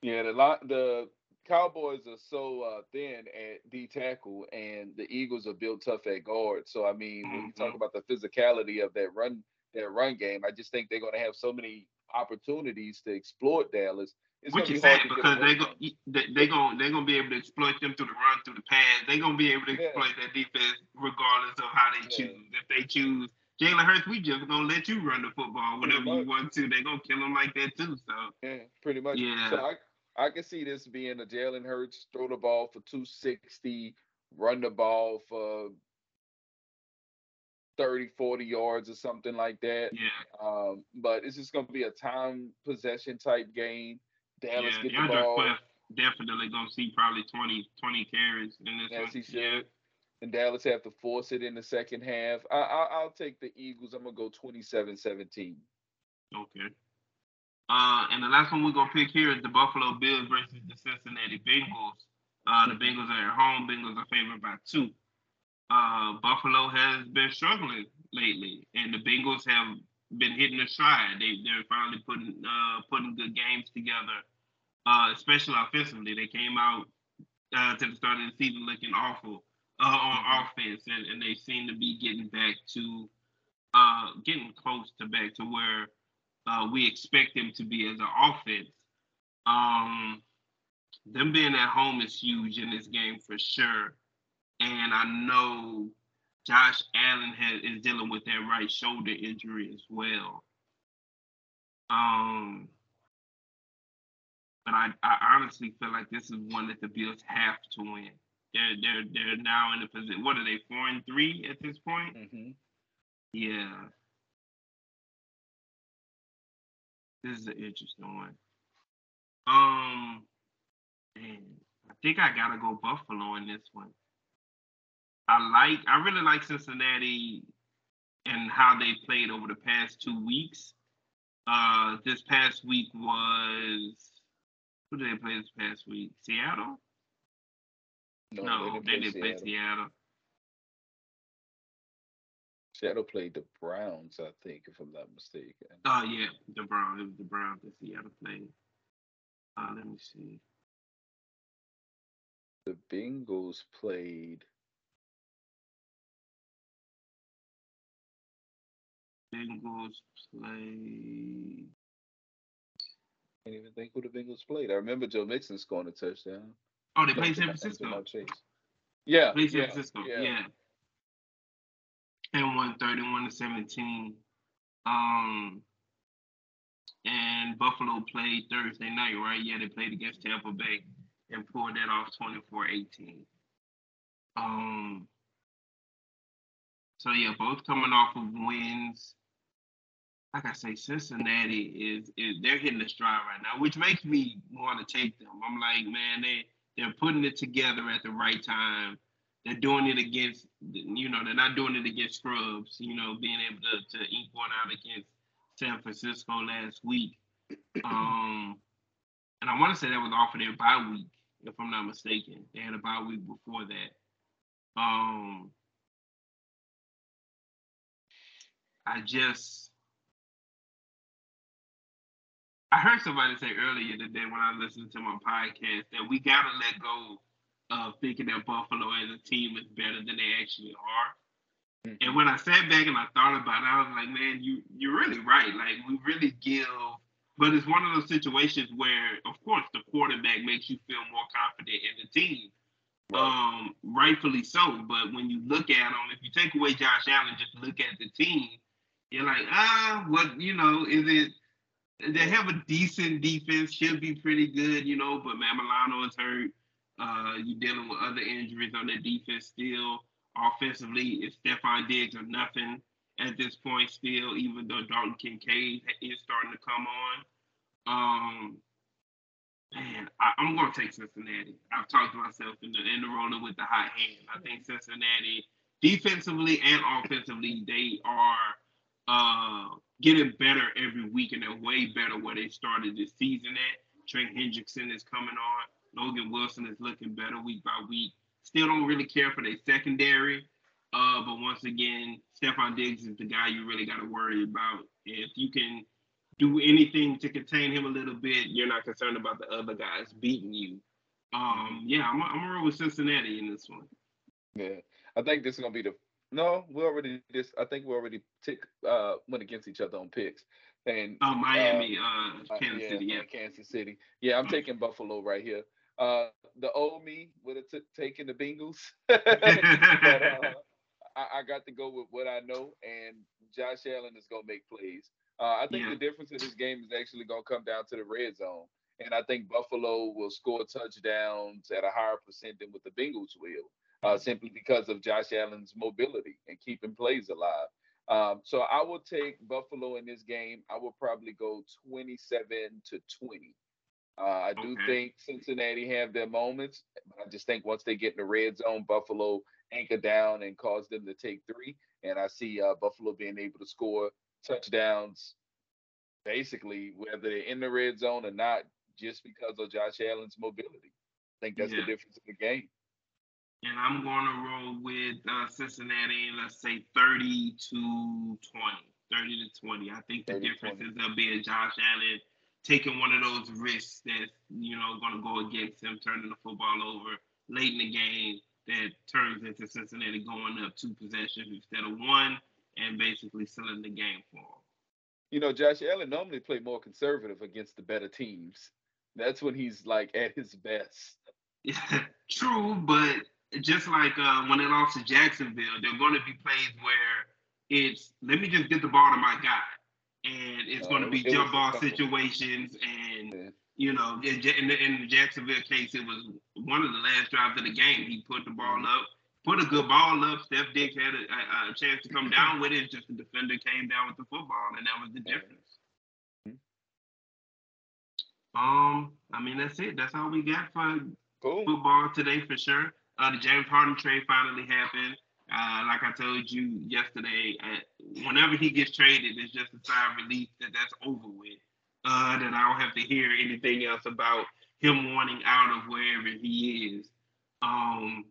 Yeah, the lot the Cowboys are so uh, thin at D tackle, and the Eagles are built tough at guard. So I mean, mm-hmm. when you talk mm-hmm. about the physicality of that run, that run game, I just think they're going to have so many opportunities to exploit Dallas it's Which is sad because they go they they gonna they gonna be able to exploit them through the run through the pass. They're gonna be able to yeah. exploit that defense regardless of how they yeah. choose. If they choose Jalen Hurts, we just gonna let you run the football whatever you want to. They're gonna kill them like that too. So yeah, pretty much. Yeah. So I I can see this being a Jalen Hurts throw the ball for 260, run the ball for 30, 40 yards or something like that. Yeah. Um, but it's just going to be a time possession type game. Dallas yeah, get the ball. Definitely going to see probably 20, 20 carries in this As one. he should. Yeah. And Dallas have to force it in the second half. I, I, I'll take the Eagles. I'm going to go 27 17. Okay. Uh, and the last one we're gonna pick here is the Buffalo Bills versus the Cincinnati Bengals. Uh, the Bengals are at home. Bengals are favored by two. Uh, Buffalo has been struggling lately, and the Bengals have been hitting a stride. They they're finally putting uh, putting good games together, uh, especially offensively. They came out uh, to the start of the season looking awful uh, on offense, and, and they seem to be getting back to uh, getting close to back to where uh, we expect them to be as an offense. Um, them being at home is huge in this game for sure. And I know Josh Allen has, is dealing with that right shoulder injury as well. Um, but I, I honestly feel like this is one that the Bills have to win. They're they're they're now in a position. What are they four and three at this point? Mm-hmm. Yeah. This is an interesting one. Um, man, I think I gotta go Buffalo in this one. I like, I really like Cincinnati and how they played over the past two weeks. Uh, this past week was who did they play this past week? Seattle? No, No, they didn't play Seattle. Seattle. Seattle played the Browns, I think, if I'm not mistaken. Oh yeah, the Browns. It was the Browns that Seattle played. Uh, let me see. The Bengals played. Bengals play. Can't even think who the Bengals played. I remember Joe Mixon scoring a touchdown. Oh, they played San Francisco. Yeah, Played San yeah, Francisco. yeah. Yeah. And won 31 to 17. Um, and Buffalo played Thursday night, right? Yeah, they played against Tampa Bay and pulled that off 24-18. Um, so yeah, both coming off of wins. Like I say, Cincinnati is, is they're hitting the stride right now, which makes me want to take them. I'm like, man, they they're putting it together at the right time. They're doing it against, you know, they're not doing it against scrubs. You know, being able to to ink one out against San Francisco last week. Um, and I want to say that was off of their bye week, if I'm not mistaken. They had a bye week before that. Um, I just. I heard somebody say earlier today when I listened to my podcast that we gotta let go of thinking that Buffalo as a team is better than they actually are. And when I sat back and I thought about it, I was like, man, you you're really right. Like we really give, but it's one of those situations where, of course, the quarterback makes you feel more confident in the team. Um, rightfully so. But when you look at them, if you take away Josh Allen, just look at the team, you're like, ah, what you know, is it they have a decent defense, should be pretty good, you know, but man, Milano is hurt. Uh, you're dealing with other injuries on the defense still. Offensively, it's Stefon Diggs or nothing at this point still, even though Dalton Kincaid is starting to come on. Um, man, I, I'm going to take Cincinnati. I've talked to myself into, into rolling with the hot hand. I think Cincinnati, defensively and offensively, they are uh, getting better every week, and they're way better where they started this season at. Trent Hendrickson is coming on. Logan Wilson is looking better week by week. Still don't really care for their secondary. Uh, but once again, Stefon Diggs is the guy you really got to worry about. If you can do anything to contain him a little bit, you're not concerned about the other guys beating you. Um, yeah, I'm, I'm gonna roll with Cincinnati in this one. Yeah, I think this is gonna be the. No, we already this. I think we already tick uh went against each other on picks. And Oh, Miami, uh, uh, Kansas yeah, City, yeah. Kansas City. Yeah, I'm taking Buffalo right here. Uh, the old me would have t- taken the Bengals, but uh, I, I got to go with what I know, and Josh Allen is gonna make plays. Uh, I think Yeah. the difference in this game is actually gonna come down to the red zone, and I think Buffalo will score touchdowns at a higher percent than what the Bengals will. uh, simply because of Josh Allen's mobility and keeping plays alive. Um, so I will take Buffalo in this game. I will probably go 27 to 20. Uh, I do Okay. think Cincinnati have their moments, but I just think once they get in the red zone, Buffalo anchor down and cause them to take three. And I see uh, Buffalo being able to score touchdowns, basically whether they're in the red zone or not, just because of Josh Allen's mobility. I think that's Yeah. the difference in the game. And I'm going to roll with uh, Cincinnati, let's say 30 to 20. 30 to 20. I think the difference 20. is there'll be a Josh Allen taking one of those risks that's, you know, going to go against him, turning the football over late in the game that turns into Cincinnati going up two possessions instead of one and basically selling the game for him. You know, Josh Allen normally play more conservative against the better teams. That's when he's like at his best. Yeah, true, but just like uh, when they lost to Jacksonville, there are going to be plays where it's let me just get the ball to my guy, and it's going to be jump ball situations, and Yeah. you know, in, the, in the Jacksonville case, it was one of the last drives of the game. He put the ball Mm-hmm. up, put a good ball up. Steph Diggs had a, a, a chance to come down with it. Just the defender came down with the football, and that was the difference. Um, I mean that's it. That's all we got for Cool. football today for sure. Uh, the James Harden trade finally happened. Uh, like I told you yesterday, uh, whenever he gets traded, it's just a sigh of relief that that's over with. Uh, that I don't have to hear anything else about him wanting out of wherever he is. Um,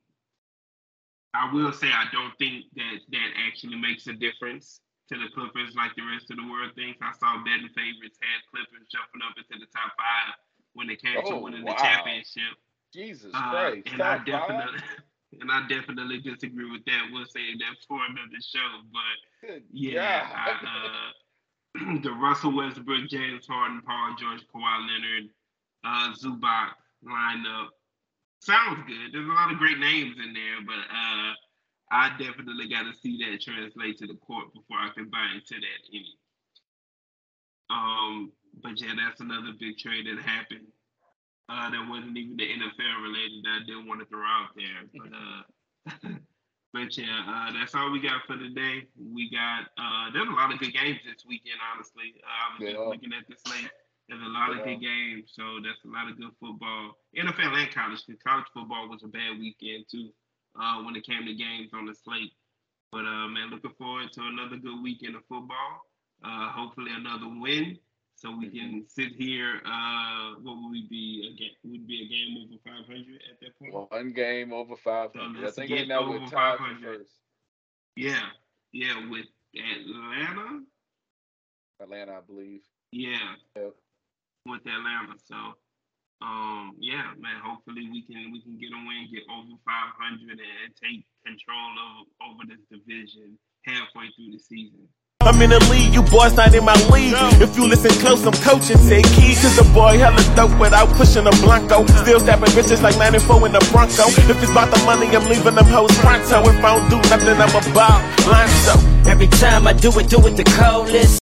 I will say I don't think that that actually makes a difference to the Clippers like the rest of the world thinks. I saw betting favorites had Clippers jumping up into the top five when they came to Oh, winning wow. the championship. Jesus Uh, Christ. and I Top five? definitely and I definitely disagree with that. We'll save that for another show. But Good yeah, I, uh, the Russell Westbrook, James Harden, Paul George, Kawhi Leonard, uh, Zubac lineup sounds good. There's a lot of great names in there, but uh, I definitely got to see that translate to the court before I can buy into that any. Um, but yeah, that's another big trade that happened. Uh, that wasn't even the NFL related that I didn't want to throw out there. But uh but yeah, uh, that's all we got for today. We got uh there's a lot of good games this weekend, honestly. Uh, I was just looking at the slate. There's a lot of good games, so that's a lot of good football. NFL and college, because college football was a bad weekend too, uh, when it came to games on the slate. But uh man, looking forward to another good weekend of football. Uh hopefully another win. So we can sit here. Uh, what would we be? A game, would be a game over 500 at that point. One game over 500. I think get right now we're tied first. Yeah, yeah, with Atlanta. Atlanta, I believe. Yeah, Yep. with Atlanta. So, um, yeah, man. Hopefully we can we can get a win, get over 500, and take control of over this division halfway through the season. I'm in the league, you boys not in my league. If you listen close, I'm coaching. Take keys, cause the boy hella dope without pushing a Blanco. Still stabbing bitches like 94 in the Bronco. If it's about the money, I'm leaving them hoes pronto. If I don't do nothing, I'm about line so. Every time I do it, do it the coldest.